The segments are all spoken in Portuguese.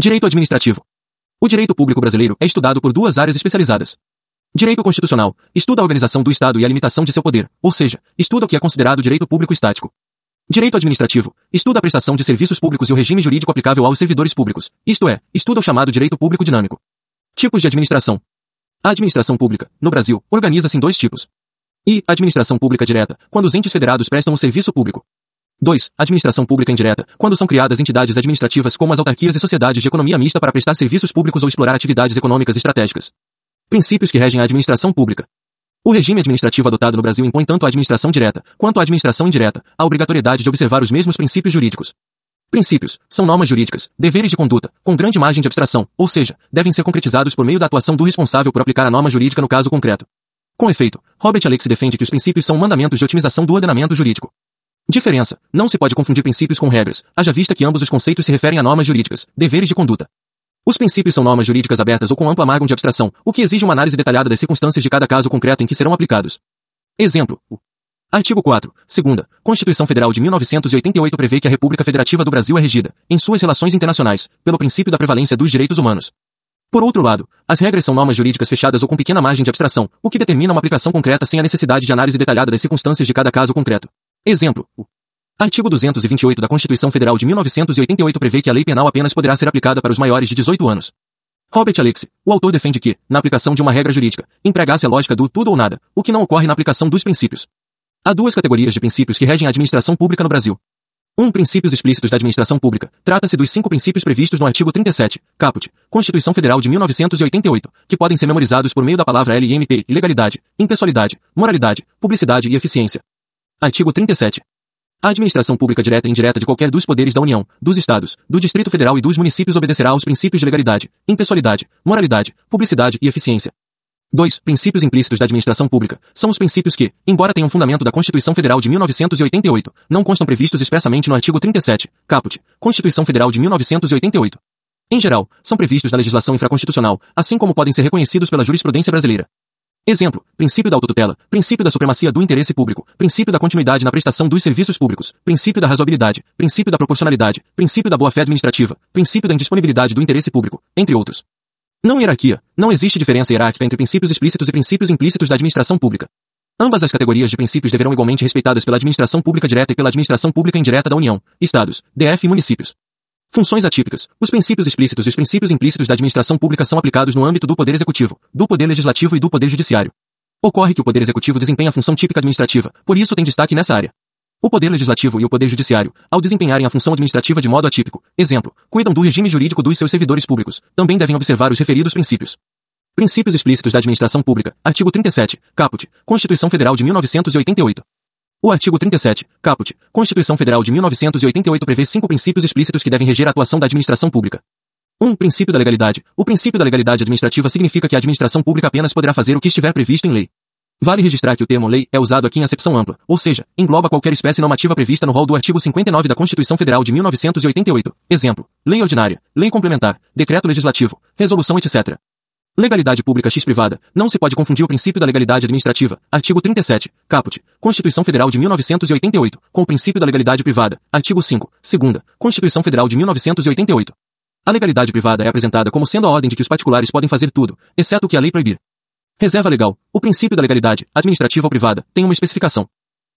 Direito administrativo. O direito público brasileiro é estudado por duas áreas especializadas. Direito constitucional estuda a organização do Estado e a limitação de seu poder, ou seja, estuda o que é considerado direito público estático. Direito administrativo estuda a prestação de serviços públicos e o regime jurídico aplicável aos servidores públicos, isto é, estuda o chamado direito público dinâmico. Tipos de administração. A administração pública, no Brasil, organiza-se em dois tipos. I. Administração pública direta, quando os entes federados prestam um serviço público. 2. Administração pública indireta, quando são criadas entidades administrativas como as autarquias e sociedades de economia mista para prestar serviços públicos ou explorar atividades econômicas estratégicas. Princípios que regem a administração pública. O regime administrativo adotado no Brasil impõe tanto à administração direta quanto à administração indireta a obrigatoriedade de observar os mesmos princípios jurídicos. Princípios são normas jurídicas, deveres de conduta, com grande margem de abstração, ou seja, devem ser concretizados por meio da atuação do responsável por aplicar a norma jurídica no caso concreto. Com efeito, Robert Alex defende que os princípios são mandamentos de otimização do ordenamento jurídico. Diferença. Não se pode confundir princípios com regras, haja vista que ambos os conceitos se referem a normas jurídicas, deveres de conduta. Os princípios são normas jurídicas abertas ou com ampla amargam de abstração, o que exige uma análise detalhada das circunstâncias de cada caso concreto em que serão aplicados. Exemplo. Artigo 4. Segunda. Constituição Federal de 1988 prevê que a República Federativa do Brasil é regida, em suas relações internacionais, pelo princípio da prevalência dos direitos humanos. Por outro lado, as regras são normas jurídicas fechadas ou com pequena margem de abstração, o que determina uma aplicação concreta sem a necessidade de análise detalhada das circunstâncias de cada caso concreto. Exemplo. O artigo 228 da Constituição Federal de 1988 prevê que a lei penal apenas poderá ser aplicada para os maiores de 18 anos. Robert Alexi, o autor defende que, na aplicação de uma regra jurídica, empregasse a lógica do tudo ou nada, o que não ocorre na aplicação dos princípios. Há duas categorias de princípios que regem a administração pública no Brasil. 1. Um, princípios explícitos da administração pública. Trata-se dos cinco princípios previstos no artigo 37, caput, Constituição Federal de 1988, que podem ser memorizados por meio da palavra LMP, legalidade, impessoalidade, moralidade, publicidade e eficiência. Artigo 37. A administração pública direta e indireta de qualquer dos poderes da União, dos Estados, do Distrito Federal e dos municípios obedecerá aos princípios de legalidade, impessoalidade, moralidade, publicidade e eficiência. 2. Princípios implícitos da administração pública. São os princípios que, embora tenham fundamento da Constituição Federal de 1988, não constam previstos expressamente no artigo 37, caput, Constituição Federal de 1988. Em geral, são previstos na legislação infraconstitucional, assim como podem ser reconhecidos pela jurisprudência brasileira. Exemplo, princípio da autotutela, princípio da supremacia do interesse público, princípio da continuidade na prestação dos serviços públicos, princípio da razoabilidade, princípio da proporcionalidade, princípio da boa-fé administrativa, princípio da indisponibilidade do interesse público, entre outros. Não hierarquia, não existe diferença hierárquica entre princípios explícitos e princípios implícitos da administração pública. Ambas as categorias de princípios deverão igualmente respeitadas pela administração pública direta e pela administração pública indireta da União, Estados, DF e municípios. Funções atípicas. Os princípios explícitos e os princípios implícitos da administração pública são aplicados no âmbito do Poder Executivo, do Poder Legislativo e do Poder Judiciário. Ocorre que o Poder Executivo desempenha a função típica administrativa, por isso tem destaque nessa área. O Poder Legislativo e o Poder Judiciário, ao desempenharem a função administrativa de modo atípico, exemplo, cuidam do regime jurídico dos seus servidores públicos, também devem observar os referidos princípios. Princípios explícitos da administração pública, artigo 37, caput, Constituição Federal de 1988. O artigo 37, caput, Constituição Federal de 1988 prevê cinco princípios explícitos que devem reger a atuação da administração pública. 1. Um, princípio da legalidade. O princípio da legalidade administrativa significa que a administração pública apenas poderá fazer o que estiver previsto em lei. Vale registrar que o termo lei é usado aqui em acepção ampla, ou seja, engloba qualquer espécie normativa prevista no rol do artigo 59 da Constituição Federal de 1988. Exemplo, lei ordinária, lei complementar, decreto legislativo, resolução etc. Legalidade pública x privada. Não se pode confundir o princípio da legalidade administrativa, artigo 37, caput, Constituição Federal de 1988, com o princípio da legalidade privada, artigo 5, segunda, Constituição Federal de 1988. A legalidade privada é apresentada como sendo a ordem de que os particulares podem fazer tudo, exceto o que a lei proibir. Reserva legal. O princípio da legalidade, administrativa ou privada, tem uma especificação.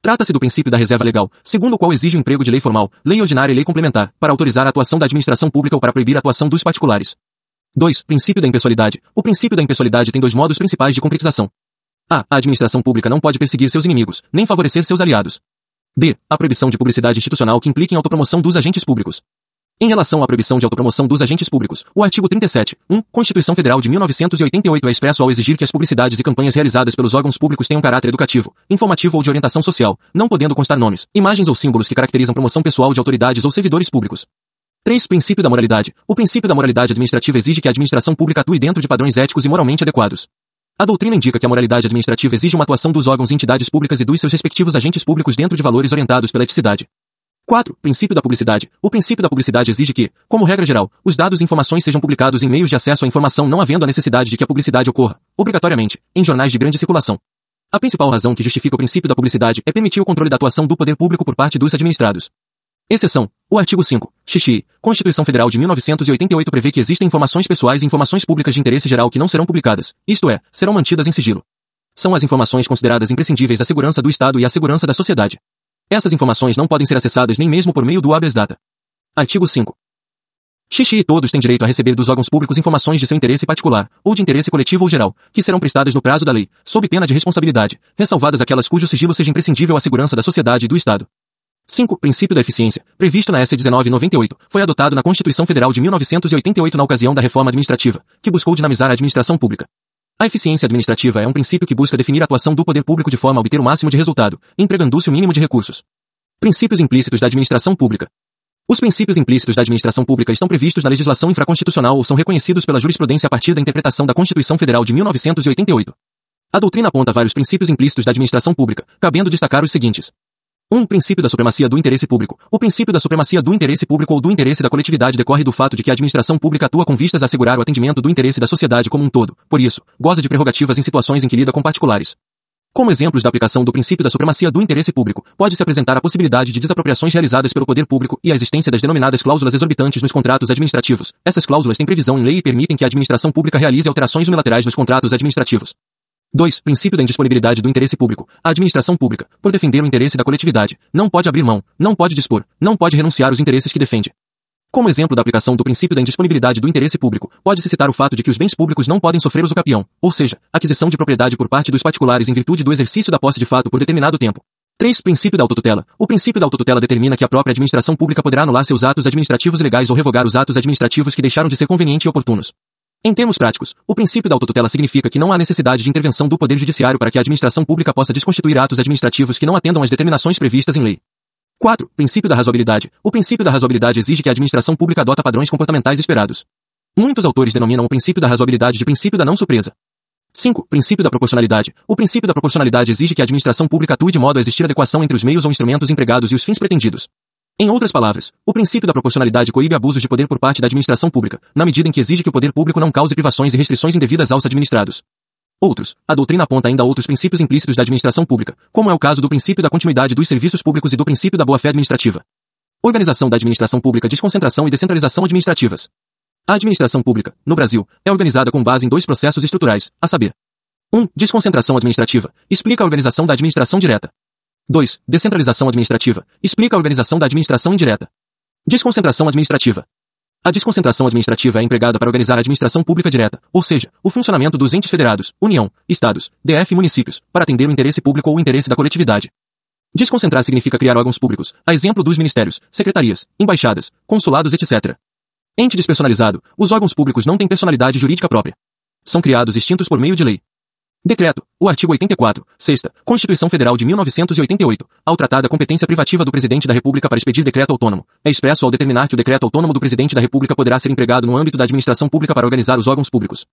Trata-se do princípio da reserva legal, segundo o qual exige o emprego de lei formal, lei ordinária e lei complementar, para autorizar a atuação da administração pública ou para proibir a atuação dos particulares. 2. Princípio da impessoalidade. O princípio da impessoalidade tem dois modos principais de concretização. A. A administração pública não pode perseguir seus inimigos, nem favorecer seus aliados. B. A proibição de publicidade institucional que implique em autopromoção dos agentes públicos. Em relação à proibição de autopromoção dos agentes públicos, o artigo 37, 1, Constituição Federal de 1988 é expresso ao exigir que as publicidades e campanhas realizadas pelos órgãos públicos tenham caráter educativo, informativo ou de orientação social, não podendo constar nomes, imagens ou símbolos que caracterizam promoção pessoal de autoridades ou servidores públicos. 3. Princípio da moralidade. O princípio da moralidade administrativa exige que a administração pública atue dentro de padrões éticos e moralmente adequados. A doutrina indica que a moralidade administrativa exige uma atuação dos órgãos e entidades públicas e dos seus respectivos agentes públicos dentro de valores orientados pela eticidade. 4. Princípio da publicidade. O princípio da publicidade exige que, como regra geral, os dados e informações sejam publicados em meios de acesso à informação não havendo a necessidade de que a publicidade ocorra, obrigatoriamente, em jornais de grande circulação. A principal razão que justifica o princípio da publicidade é permitir o controle da atuação do poder público por parte dos administrados. Exceção. O artigo 5, xixi, Constituição Federal de 1988 prevê que existem informações pessoais e informações públicas de interesse geral que não serão publicadas, isto é, serão mantidas em sigilo. São as informações consideradas imprescindíveis à segurança do Estado e à segurança da sociedade. Essas informações não podem ser acessadas nem mesmo por meio do habeas data. Artigo 5. Xixi e todos têm direito a receber dos órgãos públicos informações de seu interesse particular, ou de interesse coletivo ou geral, que serão prestadas no prazo da lei, sob pena de responsabilidade, ressalvadas aquelas cujo sigilo seja imprescindível à segurança da sociedade e do Estado. 5. Princípio da eficiência, previsto na S. 1998, foi adotado na Constituição Federal de 1988 na ocasião da reforma administrativa, que buscou dinamizar a administração pública. A eficiência administrativa é um princípio que busca definir a atuação do poder público de forma a obter o máximo de resultado, empregando-se o mínimo de recursos. Princípios implícitos da administração pública. Os princípios implícitos da administração pública estão previstos na legislação infraconstitucional ou são reconhecidos pela jurisprudência a partir da interpretação da Constituição Federal de 1988. A doutrina aponta vários princípios implícitos da administração pública, cabendo destacar os seguintes. 1. Um, princípio da supremacia do interesse público. O princípio da supremacia do interesse público ou do interesse da coletividade decorre do fato de que a administração pública atua com vistas a assegurar o atendimento do interesse da sociedade como um todo. Por isso, goza de prerrogativas em situações em que lida com particulares. Como exemplos da aplicação do princípio da supremacia do interesse público, pode-se apresentar a possibilidade de desapropriações realizadas pelo poder público e a existência das denominadas cláusulas exorbitantes nos contratos administrativos. Essas cláusulas têm previsão em lei e permitem que a administração pública realize alterações unilaterais nos contratos administrativos. 2. Princípio da indisponibilidade do interesse público. A administração pública, por defender o interesse da coletividade, não pode abrir mão, não pode dispor, não pode renunciar aos interesses que defende. Como exemplo da aplicação do princípio da indisponibilidade do interesse público, pode-se citar o fato de que os bens públicos não podem sofrer usucapião, ou seja, aquisição de propriedade por parte dos particulares em virtude do exercício da posse de fato por determinado tempo. 3. Princípio da autotutela. O princípio da autotutela determina que a própria administração pública poderá anular seus atos administrativos legais ou revogar os atos administrativos que deixaram de ser convenientes e oportunos. Em termos práticos, o princípio da autotutela significa que não há necessidade de intervenção do Poder Judiciário para que a administração pública possa desconstituir atos administrativos que não atendam às determinações previstas em lei. 4. Princípio da razoabilidade. O princípio da razoabilidade exige que a administração pública adota padrões comportamentais esperados. Muitos autores denominam o princípio da razoabilidade de princípio da não surpresa. 5. Princípio da proporcionalidade. O princípio da proporcionalidade exige que a administração pública atue de modo a existir adequação entre os meios ou instrumentos empregados e os fins pretendidos. Em outras palavras, o princípio da proporcionalidade coíbe abusos de poder por parte da administração pública, na medida em que exige que o poder público não cause privações e restrições indevidas aos administrados. Outros, a doutrina aponta ainda outros princípios implícitos da administração pública, como é o caso do princípio da continuidade dos serviços públicos e do princípio da boa-fé administrativa. Organização da administração pública, desconcentração e descentralização administrativas. A administração pública, no Brasil, é organizada com base em dois processos estruturais, a saber. 1. Um, desconcentração administrativa, explica a organização da administração direta. 2. Descentralização administrativa. Explica a organização da administração indireta. Desconcentração administrativa. A desconcentração administrativa é empregada para organizar a administração pública direta, ou seja, o funcionamento dos entes federados, União, Estados, DF e municípios, para atender o interesse público ou o interesse da coletividade. Desconcentrar significa criar órgãos públicos, a exemplo dos ministérios, secretarias, embaixadas, consulados, etc. Ente despersonalizado, os órgãos públicos não têm personalidade jurídica própria. São criados extintos por meio de lei. Decreto. O artigo 84, sexta, Constituição Federal de 1988, ao tratar da competência privativa do Presidente da República para expedir decreto autônomo, é expresso ao determinar que o decreto autônomo do Presidente da República poderá ser empregado no âmbito da administração pública para organizar os órgãos públicos.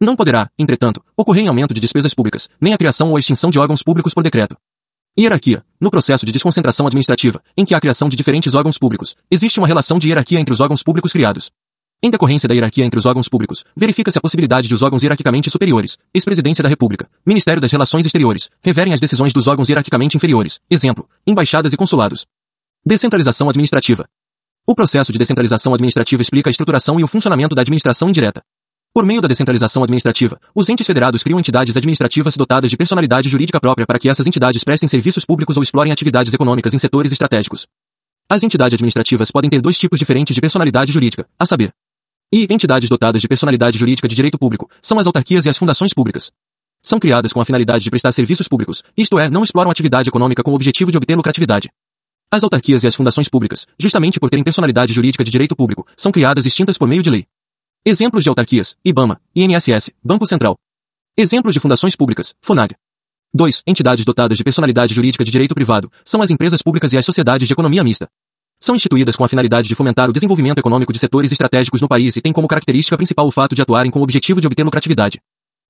Não poderá, entretanto, ocorrer em aumento de despesas públicas, nem a criação ou extinção de órgãos públicos por decreto. Hierarquia. No processo de desconcentração administrativa, em que há a criação de diferentes órgãos públicos, existe uma relação de hierarquia entre os órgãos públicos criados. Em decorrência da hierarquia entre os órgãos públicos, verifica-se a possibilidade de os órgãos hierarquicamente superiores, ex-presidência da República, Ministério das Relações Exteriores, reverem as decisões dos órgãos hierarquicamente inferiores, exemplo, embaixadas e consulados. Descentralização administrativa. O processo de descentralização administrativa explica a estruturação e o funcionamento da administração indireta. Por meio da descentralização administrativa, os entes federados criam entidades administrativas dotadas de personalidade jurídica própria para que essas entidades prestem serviços públicos ou explorem atividades econômicas em setores estratégicos. As entidades administrativas podem ter dois tipos diferentes de personalidade jurídica, a saber, e entidades dotadas de personalidade jurídica de direito público são as autarquias e as fundações públicas. São criadas com a finalidade de prestar serviços públicos, isto é, não exploram atividade econômica com o objetivo de obter lucratividade. As autarquias e as fundações públicas, justamente por terem personalidade jurídica de direito público, são criadas extintas por meio de lei. Exemplos de autarquias, IBAMA, INSS, Banco Central. Exemplos de fundações públicas, FONAG. 2. Entidades dotadas de personalidade jurídica de direito privado, são as empresas públicas e as sociedades de economia mista são instituídas com a finalidade de fomentar o desenvolvimento econômico de setores estratégicos no país e têm como característica principal o fato de atuarem com o objetivo de obter lucratividade.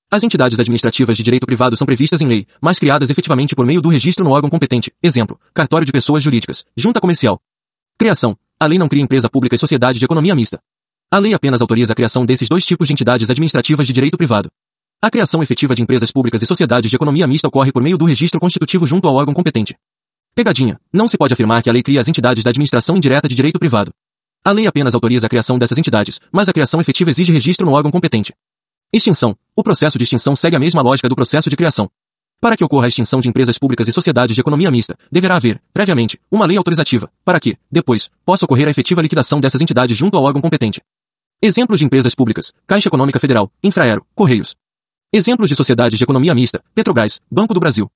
As entidades administrativas de direito privado são previstas em lei, mas criadas efetivamente por meio do registro no órgão competente, exemplo, cartório de pessoas jurídicas, junta comercial. Criação. A lei não cria empresa pública e sociedade de economia mista. A lei apenas autoriza a criação desses dois tipos de entidades administrativas de direito privado. A criação efetiva de empresas públicas e sociedades de economia mista ocorre por meio do registro constitutivo junto ao órgão competente. Pegadinha. Não se pode afirmar que a lei cria as entidades da administração indireta de direito privado. A lei apenas autoriza a criação dessas entidades, mas a criação efetiva exige registro no órgão competente. Extinção. O processo de extinção segue a mesma lógica do processo de criação. Para que ocorra a extinção de empresas públicas e sociedades de economia mista, deverá haver, previamente, uma lei autorizativa, para que, depois, possa ocorrer a efetiva liquidação dessas entidades junto ao órgão competente. Exemplos de empresas públicas, Caixa Econômica Federal, Infraero, Correios. Exemplos de sociedades de economia mista, Petrobras, Banco do Brasil.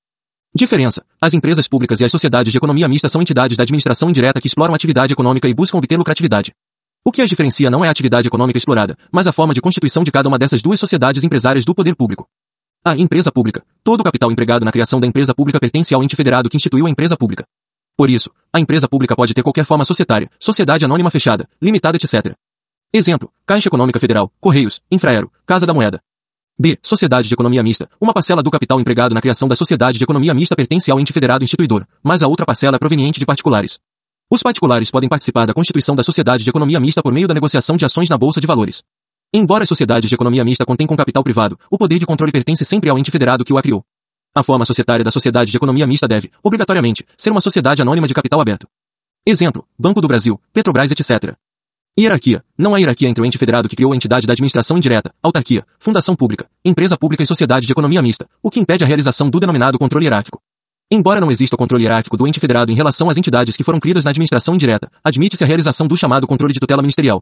Diferença. As empresas públicas e as sociedades de economia mista são entidades da administração indireta que exploram atividade econômica e buscam obter lucratividade. O que as diferencia não é a atividade econômica explorada, mas a forma de constituição de cada uma dessas duas sociedades empresárias do poder público. A empresa pública. Todo o capital empregado na criação da empresa pública pertence ao ente federado que instituiu a empresa pública. Por isso, a empresa pública pode ter qualquer forma societária, sociedade anônima fechada, limitada etc. Exemplo, Caixa Econômica Federal, Correios, Infraero, Casa da Moeda. B. Sociedade de economia mista. Uma parcela do capital empregado na criação da sociedade de economia mista pertence ao ente federado instituidor, mas a outra parcela é proveniente de particulares. Os particulares podem participar da constituição da sociedade de economia mista por meio da negociação de ações na bolsa de valores. Embora as sociedades de economia mista contenham capital privado, o poder de controle pertence sempre ao ente federado que o a criou. A forma societária da sociedade de economia mista deve, obrigatoriamente, ser uma sociedade anônima de capital aberto. Exemplo, Banco do Brasil, Petrobras etc. Hierarquia. Não há hierarquia entre o ente federado que criou a entidade da administração indireta, autarquia, fundação pública, empresa pública e sociedade de economia mista, o que impede a realização do denominado controle hierárquico. Embora não exista o controle hierárquico do ente federado em relação às entidades que foram criadas na administração indireta, admite-se a realização do chamado controle de tutela ministerial.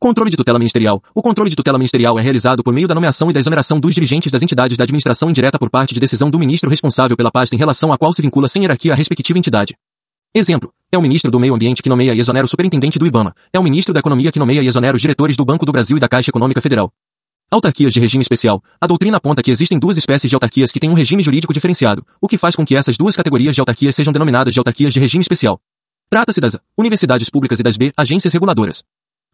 Controle de tutela ministerial. O controle de tutela ministerial é realizado por meio da nomeação e da exoneração dos dirigentes das entidades da administração indireta por parte de decisão do ministro responsável pela pasta em relação à qual se vincula sem hierarquia a respectiva entidade. Exemplo. É o ministro do Meio Ambiente que nomeia e exonera o superintendente do IBAMA. É o ministro da Economia que nomeia e exonera os diretores do Banco do Brasil e da Caixa Econômica Federal. Autarquias de regime especial. A doutrina aponta que existem duas espécies de autarquias que têm um regime jurídico diferenciado, o que faz com que essas duas categorias de autarquias sejam denominadas de autarquias de regime especial. Trata-se das A, universidades públicas e das B, agências reguladoras.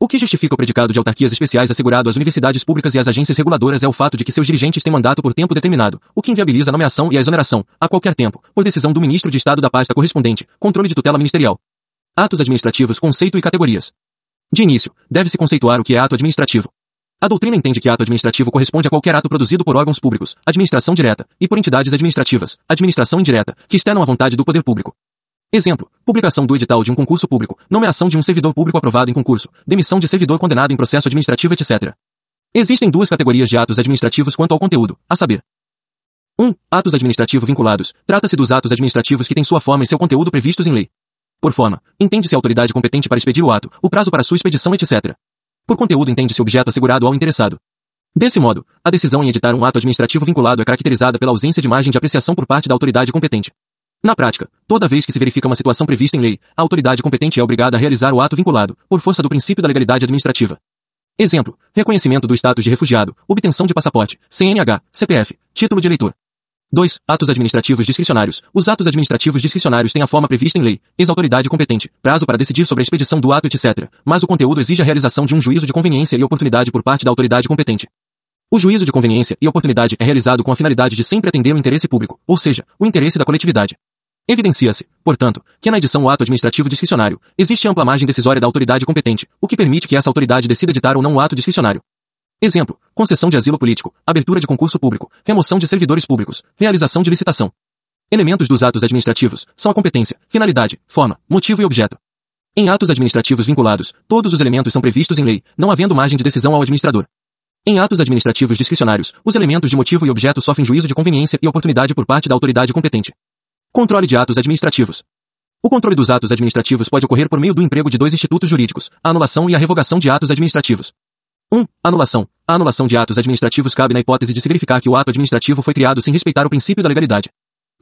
O que justifica o predicado de autarquias especiais assegurado às universidades públicas e às agências reguladoras é o fato de que seus dirigentes têm mandato por tempo determinado, o que inviabiliza a nomeação e a exoneração, a qualquer tempo, por decisão do ministro de Estado da pasta correspondente, controle de tutela ministerial. Atos administrativos, conceito e categorias. De início, deve-se conceituar o que é ato administrativo. A doutrina entende que ato administrativo corresponde a qualquer ato produzido por órgãos públicos, administração direta, e por entidades administrativas, administração indireta, que externam a vontade do poder público. Exemplo, publicação do edital de um concurso público, nomeação de um servidor público aprovado em concurso, demissão de servidor condenado em processo administrativo etc. Existem duas categorias de atos administrativos quanto ao conteúdo, a saber. 1. Um, atos administrativos vinculados. Trata-se dos atos administrativos que têm sua forma e seu conteúdo previstos em lei. Por forma, entende-se a autoridade competente para expedir o ato, o prazo para sua expedição etc. Por conteúdo entende-se objeto assegurado ao interessado. Desse modo, a decisão em editar um ato administrativo vinculado é caracterizada pela ausência de margem de apreciação por parte da autoridade competente. Na prática, toda vez que se verifica uma situação prevista em lei, a autoridade competente é obrigada a realizar o ato vinculado, por força do princípio da legalidade administrativa. Exemplo, reconhecimento do status de refugiado, obtenção de passaporte, CNH, CPF, título de eleitor. 2. Atos administrativos discricionários. Os atos administrativos discricionários têm a forma prevista em lei, ex-autoridade competente, prazo para decidir sobre a expedição do ato etc., mas o conteúdo exige a realização de um juízo de conveniência e oportunidade por parte da autoridade competente. O juízo de conveniência e oportunidade é realizado com a finalidade de sempre atender o interesse público, ou seja, o interesse da coletividade. Evidencia-se, portanto, que na edição o ato administrativo discricionário, existe ampla margem decisória da autoridade competente, o que permite que essa autoridade decida editar ou não o ato discricionário. Exemplo, concessão de asilo político, abertura de concurso público, remoção de servidores públicos, realização de licitação. Elementos dos atos administrativos são a competência, finalidade, forma, motivo e objeto. Em atos administrativos vinculados, todos os elementos são previstos em lei, não havendo margem de decisão ao administrador. Em atos administrativos discricionários, os elementos de motivo e objeto sofrem juízo de conveniência e oportunidade por parte da autoridade competente. Controle de atos administrativos. O controle dos atos administrativos pode ocorrer por meio do emprego de dois institutos jurídicos, a anulação e a revogação de atos administrativos. 1. Um, anulação. A anulação de atos administrativos cabe na hipótese de se verificar que o ato administrativo foi criado sem respeitar o princípio da legalidade.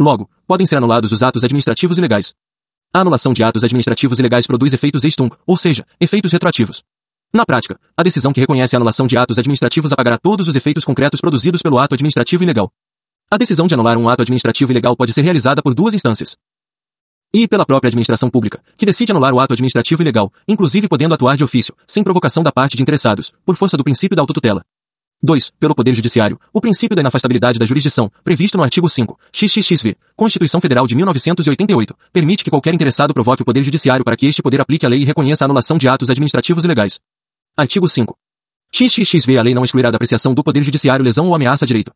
Logo, podem ser anulados os atos administrativos ilegais. A anulação de atos administrativos ilegais produz efeitos ex ou seja, efeitos retroativos. Na prática, a decisão que reconhece a anulação de atos administrativos apagará todos os efeitos concretos produzidos pelo ato administrativo ilegal. A decisão de anular um ato administrativo ilegal pode ser realizada por duas instâncias. E pela própria administração pública, que decide anular o ato administrativo ilegal, inclusive podendo atuar de ofício, sem provocação da parte de interessados, por força do princípio da autotutela. 2. Pelo Poder Judiciário, o princípio da inafastabilidade da jurisdição, previsto no artigo 5, XXXV, Constituição Federal de 1988, permite que qualquer interessado provoque o Poder Judiciário para que este poder aplique a lei e reconheça a anulação de atos administrativos ilegais. Artigo 5. XXXV A lei não excluirá da apreciação do Poder Judiciário lesão ou ameaça a direito.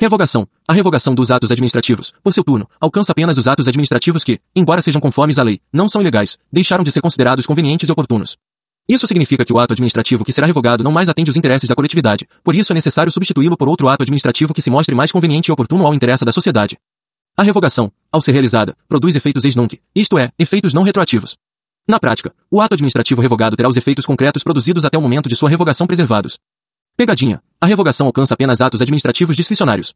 Revogação. A revogação dos atos administrativos, por seu turno, alcança apenas os atos administrativos que, embora sejam conformes à lei, não são ilegais, deixaram de ser considerados convenientes e oportunos. Isso significa que o ato administrativo que será revogado não mais atende os interesses da coletividade, por isso é necessário substituí-lo por outro ato administrativo que se mostre mais conveniente e oportuno ao interesse da sociedade. A revogação, ao ser realizada, produz efeitos ex nunc, isto é, efeitos não retroativos. Na prática, o ato administrativo revogado terá os efeitos concretos produzidos até o momento de sua revogação preservados. Pegadinha. A revogação alcança apenas atos administrativos discricionários.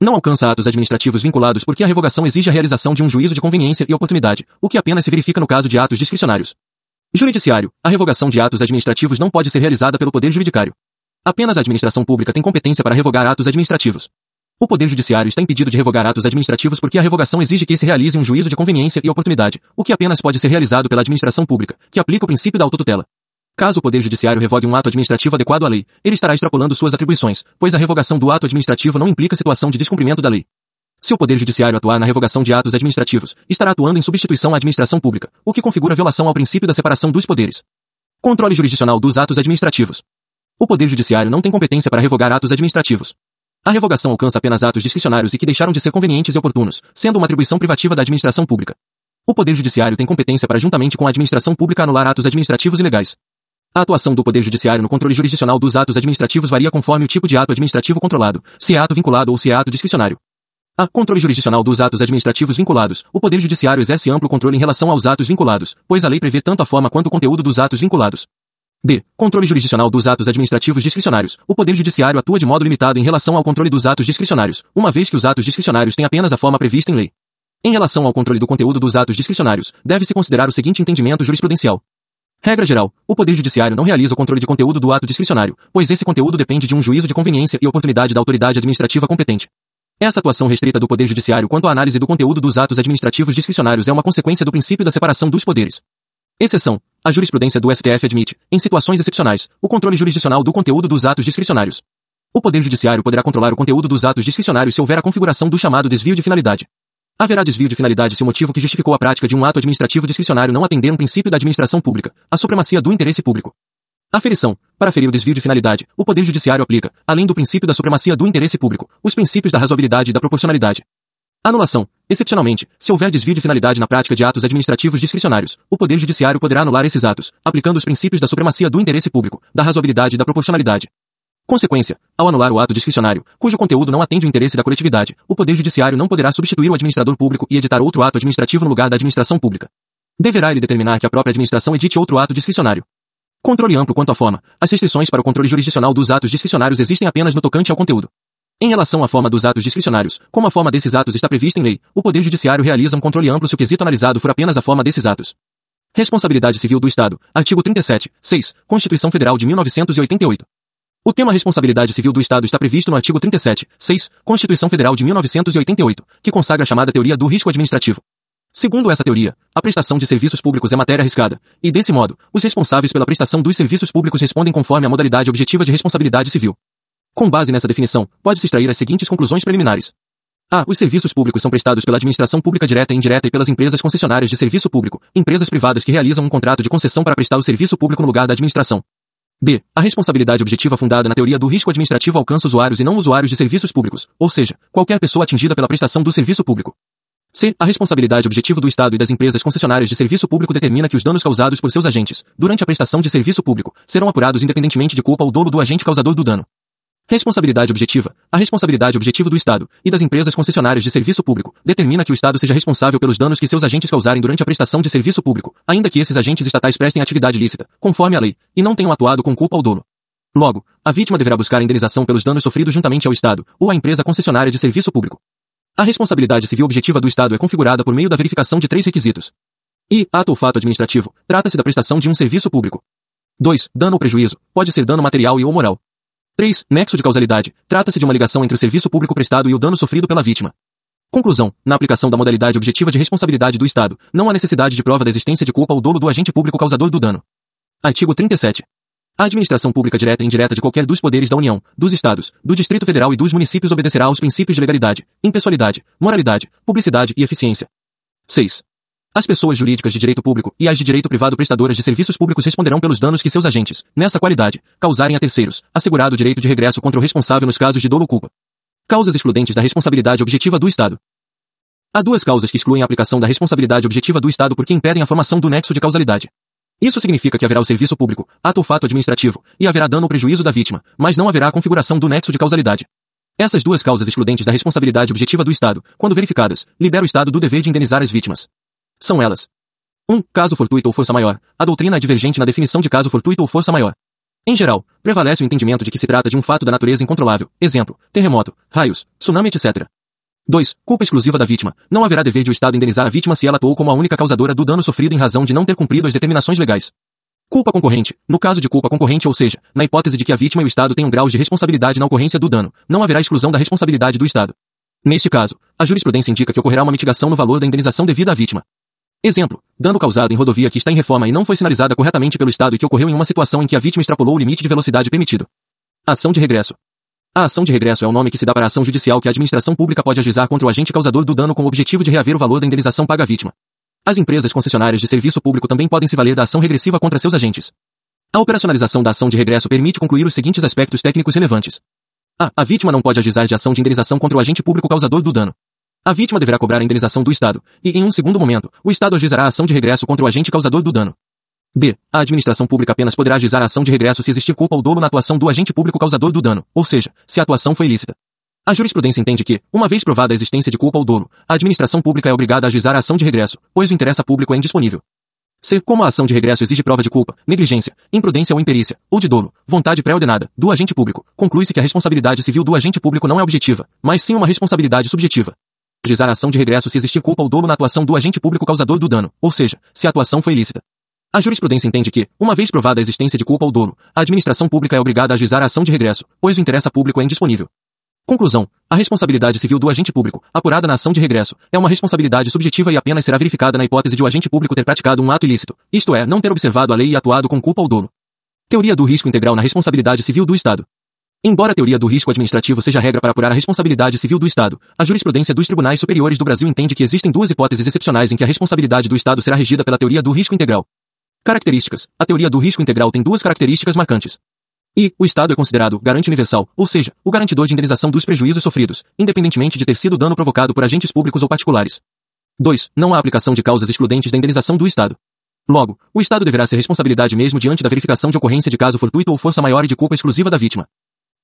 Não alcança atos administrativos vinculados porque a revogação exige a realização de um juízo de conveniência e oportunidade, o que apenas se verifica no caso de atos discricionários. Juridiciário. A revogação de atos administrativos não pode ser realizada pelo Poder Judiciário. Apenas a administração pública tem competência para revogar atos administrativos. O Poder Judiciário está impedido de revogar atos administrativos porque a revogação exige que se realize um juízo de conveniência e oportunidade, o que apenas pode ser realizado pela administração pública, que aplica o princípio da autotutela. Caso o Poder Judiciário revogue um ato administrativo adequado à lei, ele estará extrapolando suas atribuições, pois a revogação do ato administrativo não implica situação de descumprimento da lei. Se o Poder Judiciário atuar na revogação de atos administrativos, estará atuando em substituição à administração pública, o que configura violação ao princípio da separação dos poderes. Controle jurisdicional dos atos administrativos. O Poder Judiciário não tem competência para revogar atos administrativos. A revogação alcança apenas atos discricionários e que deixaram de ser convenientes e oportunos, sendo uma atribuição privativa da administração pública. O Poder Judiciário tem competência para, juntamente com a administração pública, anular atos administrativos ilegais. A atuação do Poder Judiciário no controle jurisdicional dos atos administrativos varia conforme o tipo de ato administrativo controlado, se é ato vinculado ou se é ato discricionário. A controle jurisdicional dos atos administrativos vinculados, o Poder Judiciário exerce amplo controle em relação aos atos vinculados, pois a lei prevê tanto a forma quanto o conteúdo dos atos vinculados. D. Controle jurisdicional dos atos administrativos discricionários. O Poder Judiciário atua de modo limitado em relação ao controle dos atos discricionários, uma vez que os atos discricionários têm apenas a forma prevista em lei. Em relação ao controle do conteúdo dos atos discricionários, deve-se considerar o seguinte entendimento jurisprudencial. Regra geral, o Poder Judiciário não realiza o controle de conteúdo do ato discricionário, pois esse conteúdo depende de um juízo de conveniência e oportunidade da autoridade administrativa competente. Essa atuação restrita do Poder Judiciário quanto à análise do conteúdo dos atos administrativos discricionários é uma consequência do princípio da separação dos poderes. Exceção. A jurisprudência do STF admite, em situações excepcionais, o controle jurisdicional do conteúdo dos atos discricionários. O Poder Judiciário poderá controlar o conteúdo dos atos discricionários se houver a configuração do chamado desvio de finalidade. Haverá desvio de finalidade se o motivo que justificou a prática de um ato administrativo discricionário não atender um princípio da administração pública, a supremacia do interesse público. Aferição. Para ferir o desvio de finalidade, o Poder Judiciário aplica, além do princípio da supremacia do interesse público, os princípios da razoabilidade e da proporcionalidade. Anulação. Excepcionalmente, se houver desvio de finalidade na prática de atos administrativos discricionários, o Poder Judiciário poderá anular esses atos, aplicando os princípios da supremacia do interesse público, da razoabilidade e da proporcionalidade. Consequência, ao anular o ato discricionário, cujo conteúdo não atende o interesse da coletividade, o Poder Judiciário não poderá substituir o administrador público e editar outro ato administrativo no lugar da administração pública. Deverá ele determinar que a própria administração edite outro ato discricionário. Controle amplo quanto à forma. As restrições para o controle jurisdicional dos atos discricionários existem apenas no tocante ao conteúdo. Em relação à forma dos atos discricionários, como a forma desses atos está prevista em lei, o Poder Judiciário realiza um controle amplo se o quesito analisado for apenas a forma desses atos. Responsabilidade Civil do Estado. Artigo 37, 6, Constituição Federal de 1988. O tema responsabilidade civil do Estado está previsto no artigo 37, 6, Constituição Federal de 1988, que consagra a chamada teoria do risco administrativo. Segundo essa teoria, a prestação de serviços públicos é matéria arriscada, e desse modo, os responsáveis pela prestação dos serviços públicos respondem conforme a modalidade objetiva de responsabilidade civil. Com base nessa definição, pode-se extrair as seguintes conclusões preliminares. A. Os serviços públicos são prestados pela administração pública direta e indireta e pelas empresas concessionárias de serviço público, empresas privadas que realizam um contrato de concessão para prestar o serviço público no lugar da administração. D. A responsabilidade objetiva fundada na teoria do risco administrativo alcança usuários e não usuários de serviços públicos, ou seja, qualquer pessoa atingida pela prestação do serviço público. C. A responsabilidade objetiva do Estado e das empresas concessionárias de serviço público determina que os danos causados por seus agentes, durante a prestação de serviço público, serão apurados independentemente de culpa ou dolo do agente causador do dano. Responsabilidade objetiva. A responsabilidade objetiva do Estado e das empresas concessionárias de serviço público determina que o Estado seja responsável pelos danos que seus agentes causarem durante a prestação de serviço público, ainda que esses agentes estatais prestem atividade lícita, conforme a lei, e não tenham atuado com culpa ou dolo. Logo, a vítima deverá buscar a indenização pelos danos sofridos juntamente ao Estado ou à empresa concessionária de serviço público. A responsabilidade civil objetiva do Estado é configurada por meio da verificação de três requisitos. I. Ato ou fato administrativo. Trata-se da prestação de um serviço público. 2. Dano ou prejuízo. Pode ser dano material e ou moral. 3. Nexo de causalidade. Trata-se de uma ligação entre o serviço público prestado e o dano sofrido pela vítima. Conclusão. Na aplicação da modalidade objetiva de responsabilidade do Estado, não há necessidade de prova da existência de culpa ou dolo do agente público causador do dano. Artigo 37. A administração pública direta e indireta de qualquer dos poderes da União, dos Estados, do Distrito Federal e dos municípios obedecerá aos princípios de legalidade, impessoalidade, moralidade, publicidade e eficiência. 6. As pessoas jurídicas de direito público e as de direito privado prestadoras de serviços públicos responderão pelos danos que seus agentes, nessa qualidade, causarem a terceiros, assegurado o direito de regresso contra o responsável nos casos de dolo culpa. Causas excludentes da responsabilidade objetiva do Estado. Há duas causas que excluem a aplicação da responsabilidade objetiva do Estado porque impedem a formação do nexo de causalidade. Isso significa que haverá o serviço público, ato ou fato administrativo, e haverá dano ou prejuízo da vítima, mas não haverá a configuração do nexo de causalidade. Essas duas causas excludentes da responsabilidade objetiva do Estado, quando verificadas, liberam o Estado do dever de indenizar as vítimas. São elas. 1. Um, caso fortuito ou força maior. A doutrina é divergente na definição de caso fortuito ou força maior. Em geral, prevalece o entendimento de que se trata de um fato da natureza incontrolável, exemplo, terremoto, raios, tsunami etc. 2. Culpa exclusiva da vítima. Não haverá dever de o Estado indenizar a vítima se ela atuou como a única causadora do dano sofrido em razão de não ter cumprido as determinações legais. Culpa concorrente. No caso de culpa concorrente, ou seja, na hipótese de que a vítima e o Estado tenham graus de responsabilidade na ocorrência do dano, não haverá exclusão da responsabilidade do Estado. Neste caso, a jurisprudência indica que ocorrerá uma mitigação no valor da indenização devida à vítima. Exemplo, dano causado em rodovia que está em reforma e não foi sinalizada corretamente pelo Estado e que ocorreu em uma situação em que a vítima extrapolou o limite de velocidade permitido. Ação de regresso. A ação de regresso é o nome que se dá para a ação judicial que a administração pública pode ajuizar contra o agente causador do dano com o objetivo de reaver o valor da indenização paga à vítima. As empresas concessionárias de serviço público também podem se valer da ação regressiva contra seus agentes. A operacionalização da ação de regresso permite concluir os seguintes aspectos técnicos relevantes. A. A vítima não pode ajuizar de ação de indenização contra o agente público causador do dano. A vítima deverá cobrar a indenização do Estado, e, em um segundo momento, o Estado ajuizará a ação de regresso contra o agente causador do dano. B. A administração pública apenas poderá ajuizar a ação de regresso se existir culpa ou dolo na atuação do agente público causador do dano, ou seja, se a atuação foi ilícita. A jurisprudência entende que, uma vez provada a existência de culpa ou dolo, a administração pública é obrigada a ajuizar a ação de regresso, pois o interesse público é indisponível. C. Como a ação de regresso exige prova de culpa, negligência, imprudência ou imperícia, ou de dolo, vontade pré-ordenada, do agente público, conclui-se que a responsabilidade civil do agente público não é objetiva, mas sim uma responsabilidade subjetiva. Ajuizar a ação de regresso se existir culpa ou dolo na atuação do agente público causador do dano, ou seja, se a atuação foi ilícita. A jurisprudência entende que, uma vez provada a existência de culpa ou dolo, a administração pública é obrigada a ajuizar a ação de regresso, pois o interesse público é indisponível. Conclusão. A responsabilidade civil do agente público, apurada na ação de regresso, é uma responsabilidade subjetiva e apenas será verificada na hipótese de o agente público ter praticado um ato ilícito, isto é, não ter observado a lei e atuado com culpa ou dolo. Teoria do risco integral na responsabilidade civil do Estado. Embora a teoria do risco administrativo seja regra para apurar a responsabilidade civil do Estado, a jurisprudência dos tribunais superiores do Brasil entende que existem duas hipóteses excepcionais em que a responsabilidade do Estado será regida pela teoria do risco integral. Características. A teoria do risco integral tem duas características marcantes. E, o Estado é considerado garante universal, ou seja, o garantidor de indenização dos prejuízos sofridos, independentemente de ter sido dano provocado por agentes públicos ou particulares. 2. Não há aplicação de causas excludentes da indenização do Estado. Logo, o Estado deverá ser responsabilidade mesmo diante da verificação de ocorrência de caso fortuito ou força maior e de culpa exclusiva da vítima.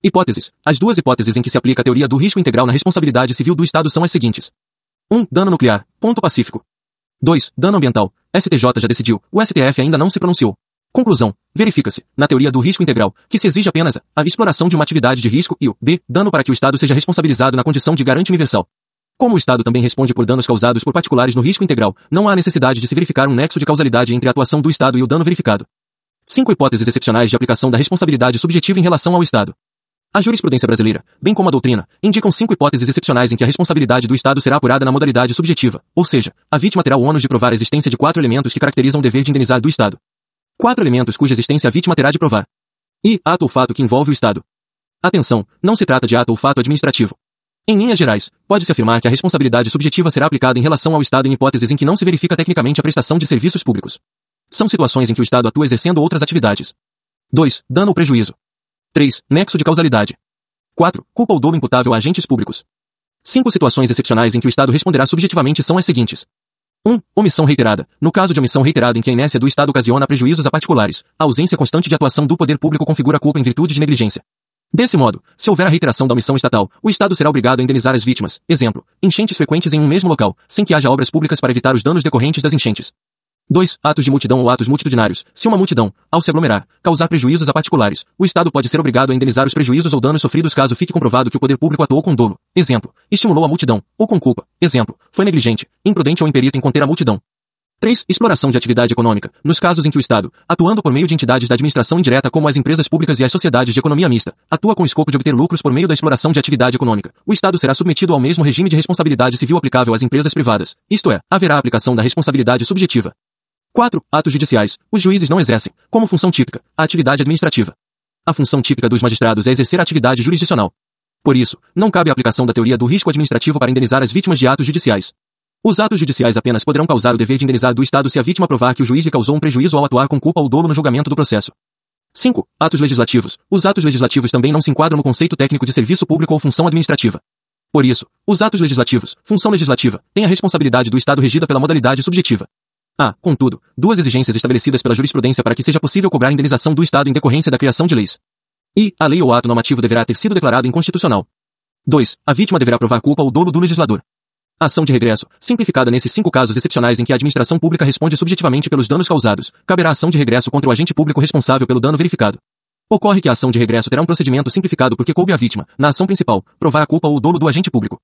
Hipóteses. As duas hipóteses em que se aplica a teoria do risco integral na responsabilidade civil do Estado são as seguintes. 1. Um, dano nuclear. Ponto pacífico. 2. Dano ambiental. STJ já decidiu, o STF ainda não se pronunciou. Conclusão. Verifica-se, na teoria do risco integral, que se exige apenas a, a exploração de uma atividade de risco e o b. dano para que o Estado seja responsabilizado na condição de garante universal. Como o Estado também responde por danos causados por particulares no risco integral, não há necessidade de se verificar um nexo de causalidade entre a atuação do Estado e o dano verificado. Cinco hipóteses excepcionais de aplicação da responsabilidade subjetiva em relação ao Estado. A jurisprudência brasileira, bem como a doutrina, indicam cinco hipóteses excepcionais em que a responsabilidade do Estado será apurada na modalidade subjetiva, ou seja, a vítima terá o ônus de provar a existência de quatro elementos que caracterizam o dever de indenizar do Estado. Quatro elementos cuja existência a vítima terá de provar. E, ato ou fato que envolve o Estado. Atenção, não se trata de ato ou fato administrativo. Em linhas gerais, pode-se afirmar que a responsabilidade subjetiva será aplicada em relação ao Estado em hipóteses em que não se verifica tecnicamente a prestação de serviços públicos. São situações em que o Estado atua exercendo outras atividades. 2. Dano ou prejuízo. 3. Nexo de causalidade. 4. Culpa ou dolo imputável a agentes públicos. Cinco situações excepcionais em que o Estado responderá subjetivamente são as seguintes. 1. Um, omissão reiterada. No caso de omissão reiterada em que a inércia do Estado ocasiona prejuízos a particulares, a ausência constante de atuação do poder público configura culpa em virtude de negligência. Desse modo, se houver a reiteração da omissão estatal, o Estado será obrigado a indenizar as vítimas. Exemplo, enchentes frequentes em um mesmo local, sem que haja obras públicas para evitar os danos decorrentes das enchentes. 2. Atos de multidão ou atos multitudinários. Se uma multidão, ao se aglomerar, causar prejuízos a particulares, o Estado pode ser obrigado a indenizar os prejuízos ou danos sofridos caso fique comprovado que o poder público atuou com dolo. Exemplo. Estimulou a multidão, ou com culpa. Exemplo. Foi negligente, imprudente ou imperito em conter a multidão. 3. Exploração de atividade econômica. Nos casos em que o Estado, atuando por meio de entidades da administração indireta como as empresas públicas e as sociedades de economia mista, atua com o escopo de obter lucros por meio da exploração de atividade econômica, o Estado será submetido ao mesmo regime de responsabilidade civil aplicável às empresas privadas. Isto é, haverá aplicação da responsabilidade subjetiva. 4. Atos judiciais. Os juízes não exercem, como função típica, a atividade administrativa. A função típica dos magistrados é exercer a atividade jurisdicional. Por isso, não cabe a aplicação da teoria do risco administrativo para indenizar as vítimas de atos judiciais. Os atos judiciais apenas poderão causar o dever de indenizar do Estado se a vítima provar que o juiz lhe causou um prejuízo ao atuar com culpa ou dolo no julgamento do processo. 5. Atos legislativos. Os atos legislativos também não se enquadram no conceito técnico de serviço público ou função administrativa. Por isso, os atos legislativos, função legislativa, têm a responsabilidade do Estado regida pela modalidade subjetiva. Há, contudo, duas exigências estabelecidas pela jurisprudência para que seja possível cobrar indenização do Estado em decorrência da criação de leis. E, a lei ou ato normativo deverá ter sido declarado inconstitucional. 2. A vítima deverá provar culpa ou dolo do legislador. A ação de regresso, simplificada nesses cinco casos excepcionais em que a administração pública responde subjetivamente pelos danos causados, caberá ação de regresso contra o agente público responsável pelo dano verificado. Ocorre que a ação de regresso terá um procedimento simplificado porque coube à vítima, na ação principal, provar a culpa ou o dolo do agente público.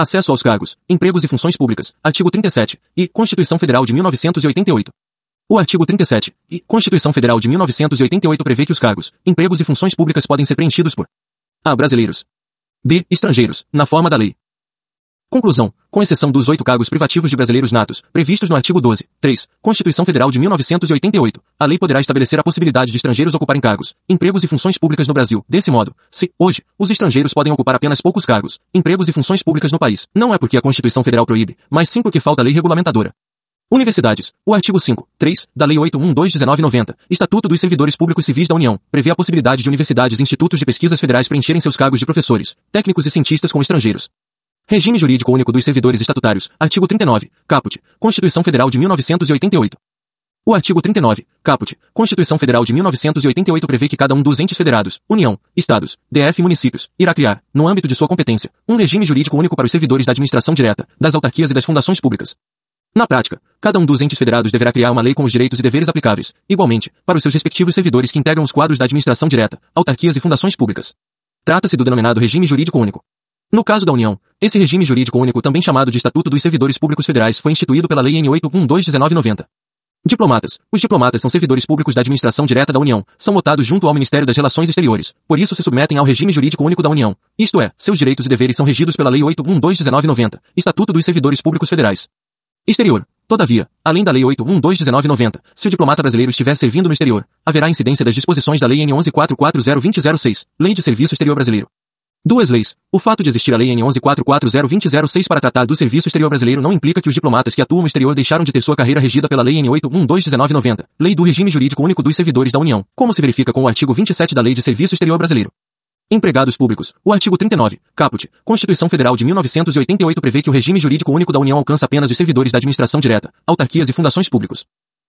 Acesso aos cargos, empregos e funções públicas, artigo 37, e Constituição Federal de 1988. O artigo 37 e Constituição Federal de 1988 prevê que os cargos, empregos e funções públicas podem ser preenchidos por A. Brasileiros. B. Estrangeiros, na forma da lei. Conclusão. Com exceção dos oito cargos privativos de brasileiros natos, previstos no artigo 12, 3, Constituição Federal de 1988, a lei poderá estabelecer a possibilidade de estrangeiros ocuparem cargos, empregos e funções públicas no Brasil. Desse modo, se, hoje, os estrangeiros podem ocupar apenas poucos cargos, empregos e funções públicas no país, não é porque a Constituição Federal proíbe, mas sim porque falta lei regulamentadora. Universidades. O artigo 5, 3, da Lei 812-1990, Estatuto dos Servidores Públicos Civis da União, prevê a possibilidade de universidades e institutos de pesquisas federais preencherem seus cargos de professores, técnicos e cientistas com estrangeiros. Regime Jurídico Único dos Servidores Estatutários, artigo 39, caput, Constituição Federal de 1988. O artigo 39, caput, Constituição Federal de 1988 prevê que cada um dos entes federados, União, Estados, DF e municípios, irá criar, no âmbito de sua competência, um regime jurídico único para os servidores da administração direta, das autarquias e das fundações públicas. Na prática, cada um dos entes federados deverá criar uma lei com os direitos e deveres aplicáveis, igualmente, para os seus respectivos servidores que integram os quadros da administração direta, autarquias e fundações públicas. Trata-se do denominado regime jurídico único. No caso da União, esse regime jurídico único, também chamado de Estatuto dos Servidores Públicos Federais, foi instituído pela Lei N. 812-1990. Diplomatas. Os diplomatas são servidores públicos da administração direta da União, são votados junto ao Ministério das Relações Exteriores, por isso se submetem ao regime jurídico único da União. Isto é, seus direitos e deveres são regidos pela Lei 812-1990, Estatuto dos Servidores Públicos Federais. Exterior. Todavia, além da Lei 812-1990, se o diplomata brasileiro estiver servindo no exterior, haverá incidência das disposições da Lei N. 11.440-2006, Lei de Serviço Exterior Brasileiro. Duas leis. O fato de existir a Lei N 11.440-2006 para tratar do serviço exterior brasileiro não implica que os diplomatas que atuam no exterior deixaram de ter sua carreira regida pela Lei N 812-1990, Lei do Regime Jurídico Único dos Servidores da União, como se verifica com o artigo 27 da Lei de Serviço Exterior Brasileiro. Empregados públicos. O artigo 39, caput, Constituição Federal de 1988 prevê que o regime jurídico único da União alcança apenas os servidores da administração direta, autarquias e fundações públicos.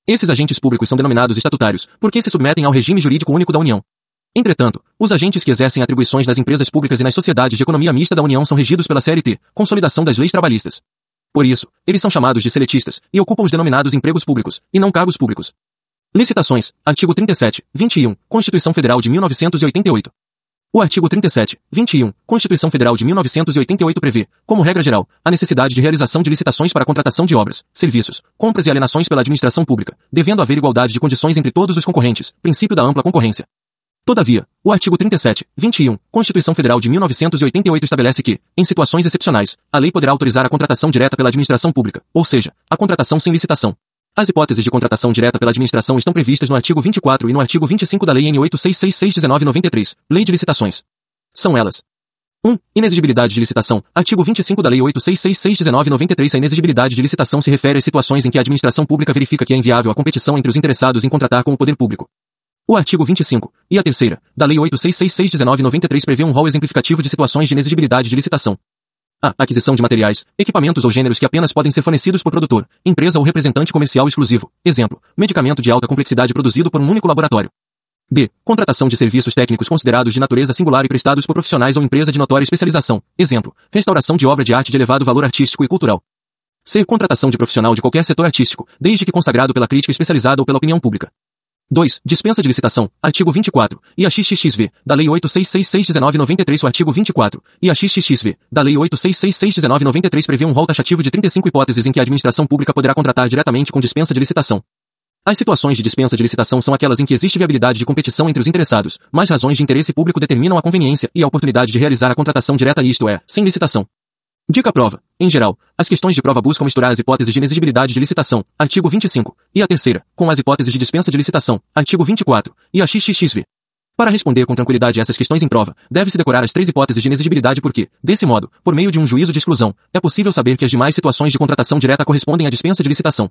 Esses agentes públicos são denominados estatutários, porque se submetem ao regime jurídico único da União. Entretanto, os agentes que exercem atribuições nas empresas públicas e nas sociedades de economia mista da União são regidos pela CLT, Consolidação das Leis Trabalhistas. Por isso, eles são chamados de seletistas e ocupam os denominados empregos públicos, e não cargos públicos. Licitações. Artigo 37, 21, Constituição Federal de 1988. O artigo 37, 21, Constituição Federal de 1988 prevê, como regra geral, a necessidade de realização de licitações para a contratação de obras, serviços, compras e alienações pela administração pública, devendo haver igualdade de condições entre todos os concorrentes, princípio da ampla concorrência. Todavia, o artigo 37, 21, Constituição Federal de 1988 estabelece que, em situações excepcionais, a lei poderá autorizar a contratação direta pela administração pública, ou seja, a contratação sem licitação. As hipóteses de contratação direta pela administração estão previstas no artigo 24 e no artigo 25 da Lei N. 8666-1993, Lei de Licitações. São elas. 1. Inexigibilidade de licitação. Artigo 25 da Lei 8666-1993 A inexigibilidade de licitação se refere às situações em que a administração pública verifica que é inviável a competição entre os interessados em contratar com o poder público. O artigo 25, e a terceira, da Lei 8666-1993 prevê um rol exemplificativo de situações de inexigibilidade de licitação. A. Aquisição de materiais, equipamentos ou gêneros que apenas podem ser fornecidos por produtor, empresa ou representante comercial exclusivo. Exemplo, medicamento de alta complexidade produzido por um único laboratório. B. Contratação de serviços técnicos considerados de natureza singular e prestados por profissionais ou empresa de notória especialização. Exemplo, restauração de obra de arte de elevado valor artístico e cultural. C. Contratação de profissional de qualquer setor artístico, desde que consagrado pela crítica especializada ou pela opinião pública. 2. Dispensa de licitação. Artigo 24. E a XXXV, da Lei 8666-1993 O artigo 24. E a XXXV, da Lei 8666-1993 prevê um rol taxativo de 35 hipóteses em que a administração pública poderá contratar diretamente com dispensa de licitação. As situações de dispensa de licitação são aquelas em que existe viabilidade de competição entre os interessados, mas razões de interesse público determinam a conveniência e a oportunidade de realizar a contratação direta isto é, sem licitação. Dica prova. Em geral, as questões de prova buscam misturar as hipóteses de inexigibilidade de licitação, artigo 25, e a terceira, com as hipóteses de dispensa de licitação, artigo 24, e a XXXV. Para responder com tranquilidade essas questões em prova, deve-se decorar as três hipóteses de inexigibilidade porque, desse modo, por meio de um juízo de exclusão, é possível saber que as demais situações de contratação direta correspondem à dispensa de licitação.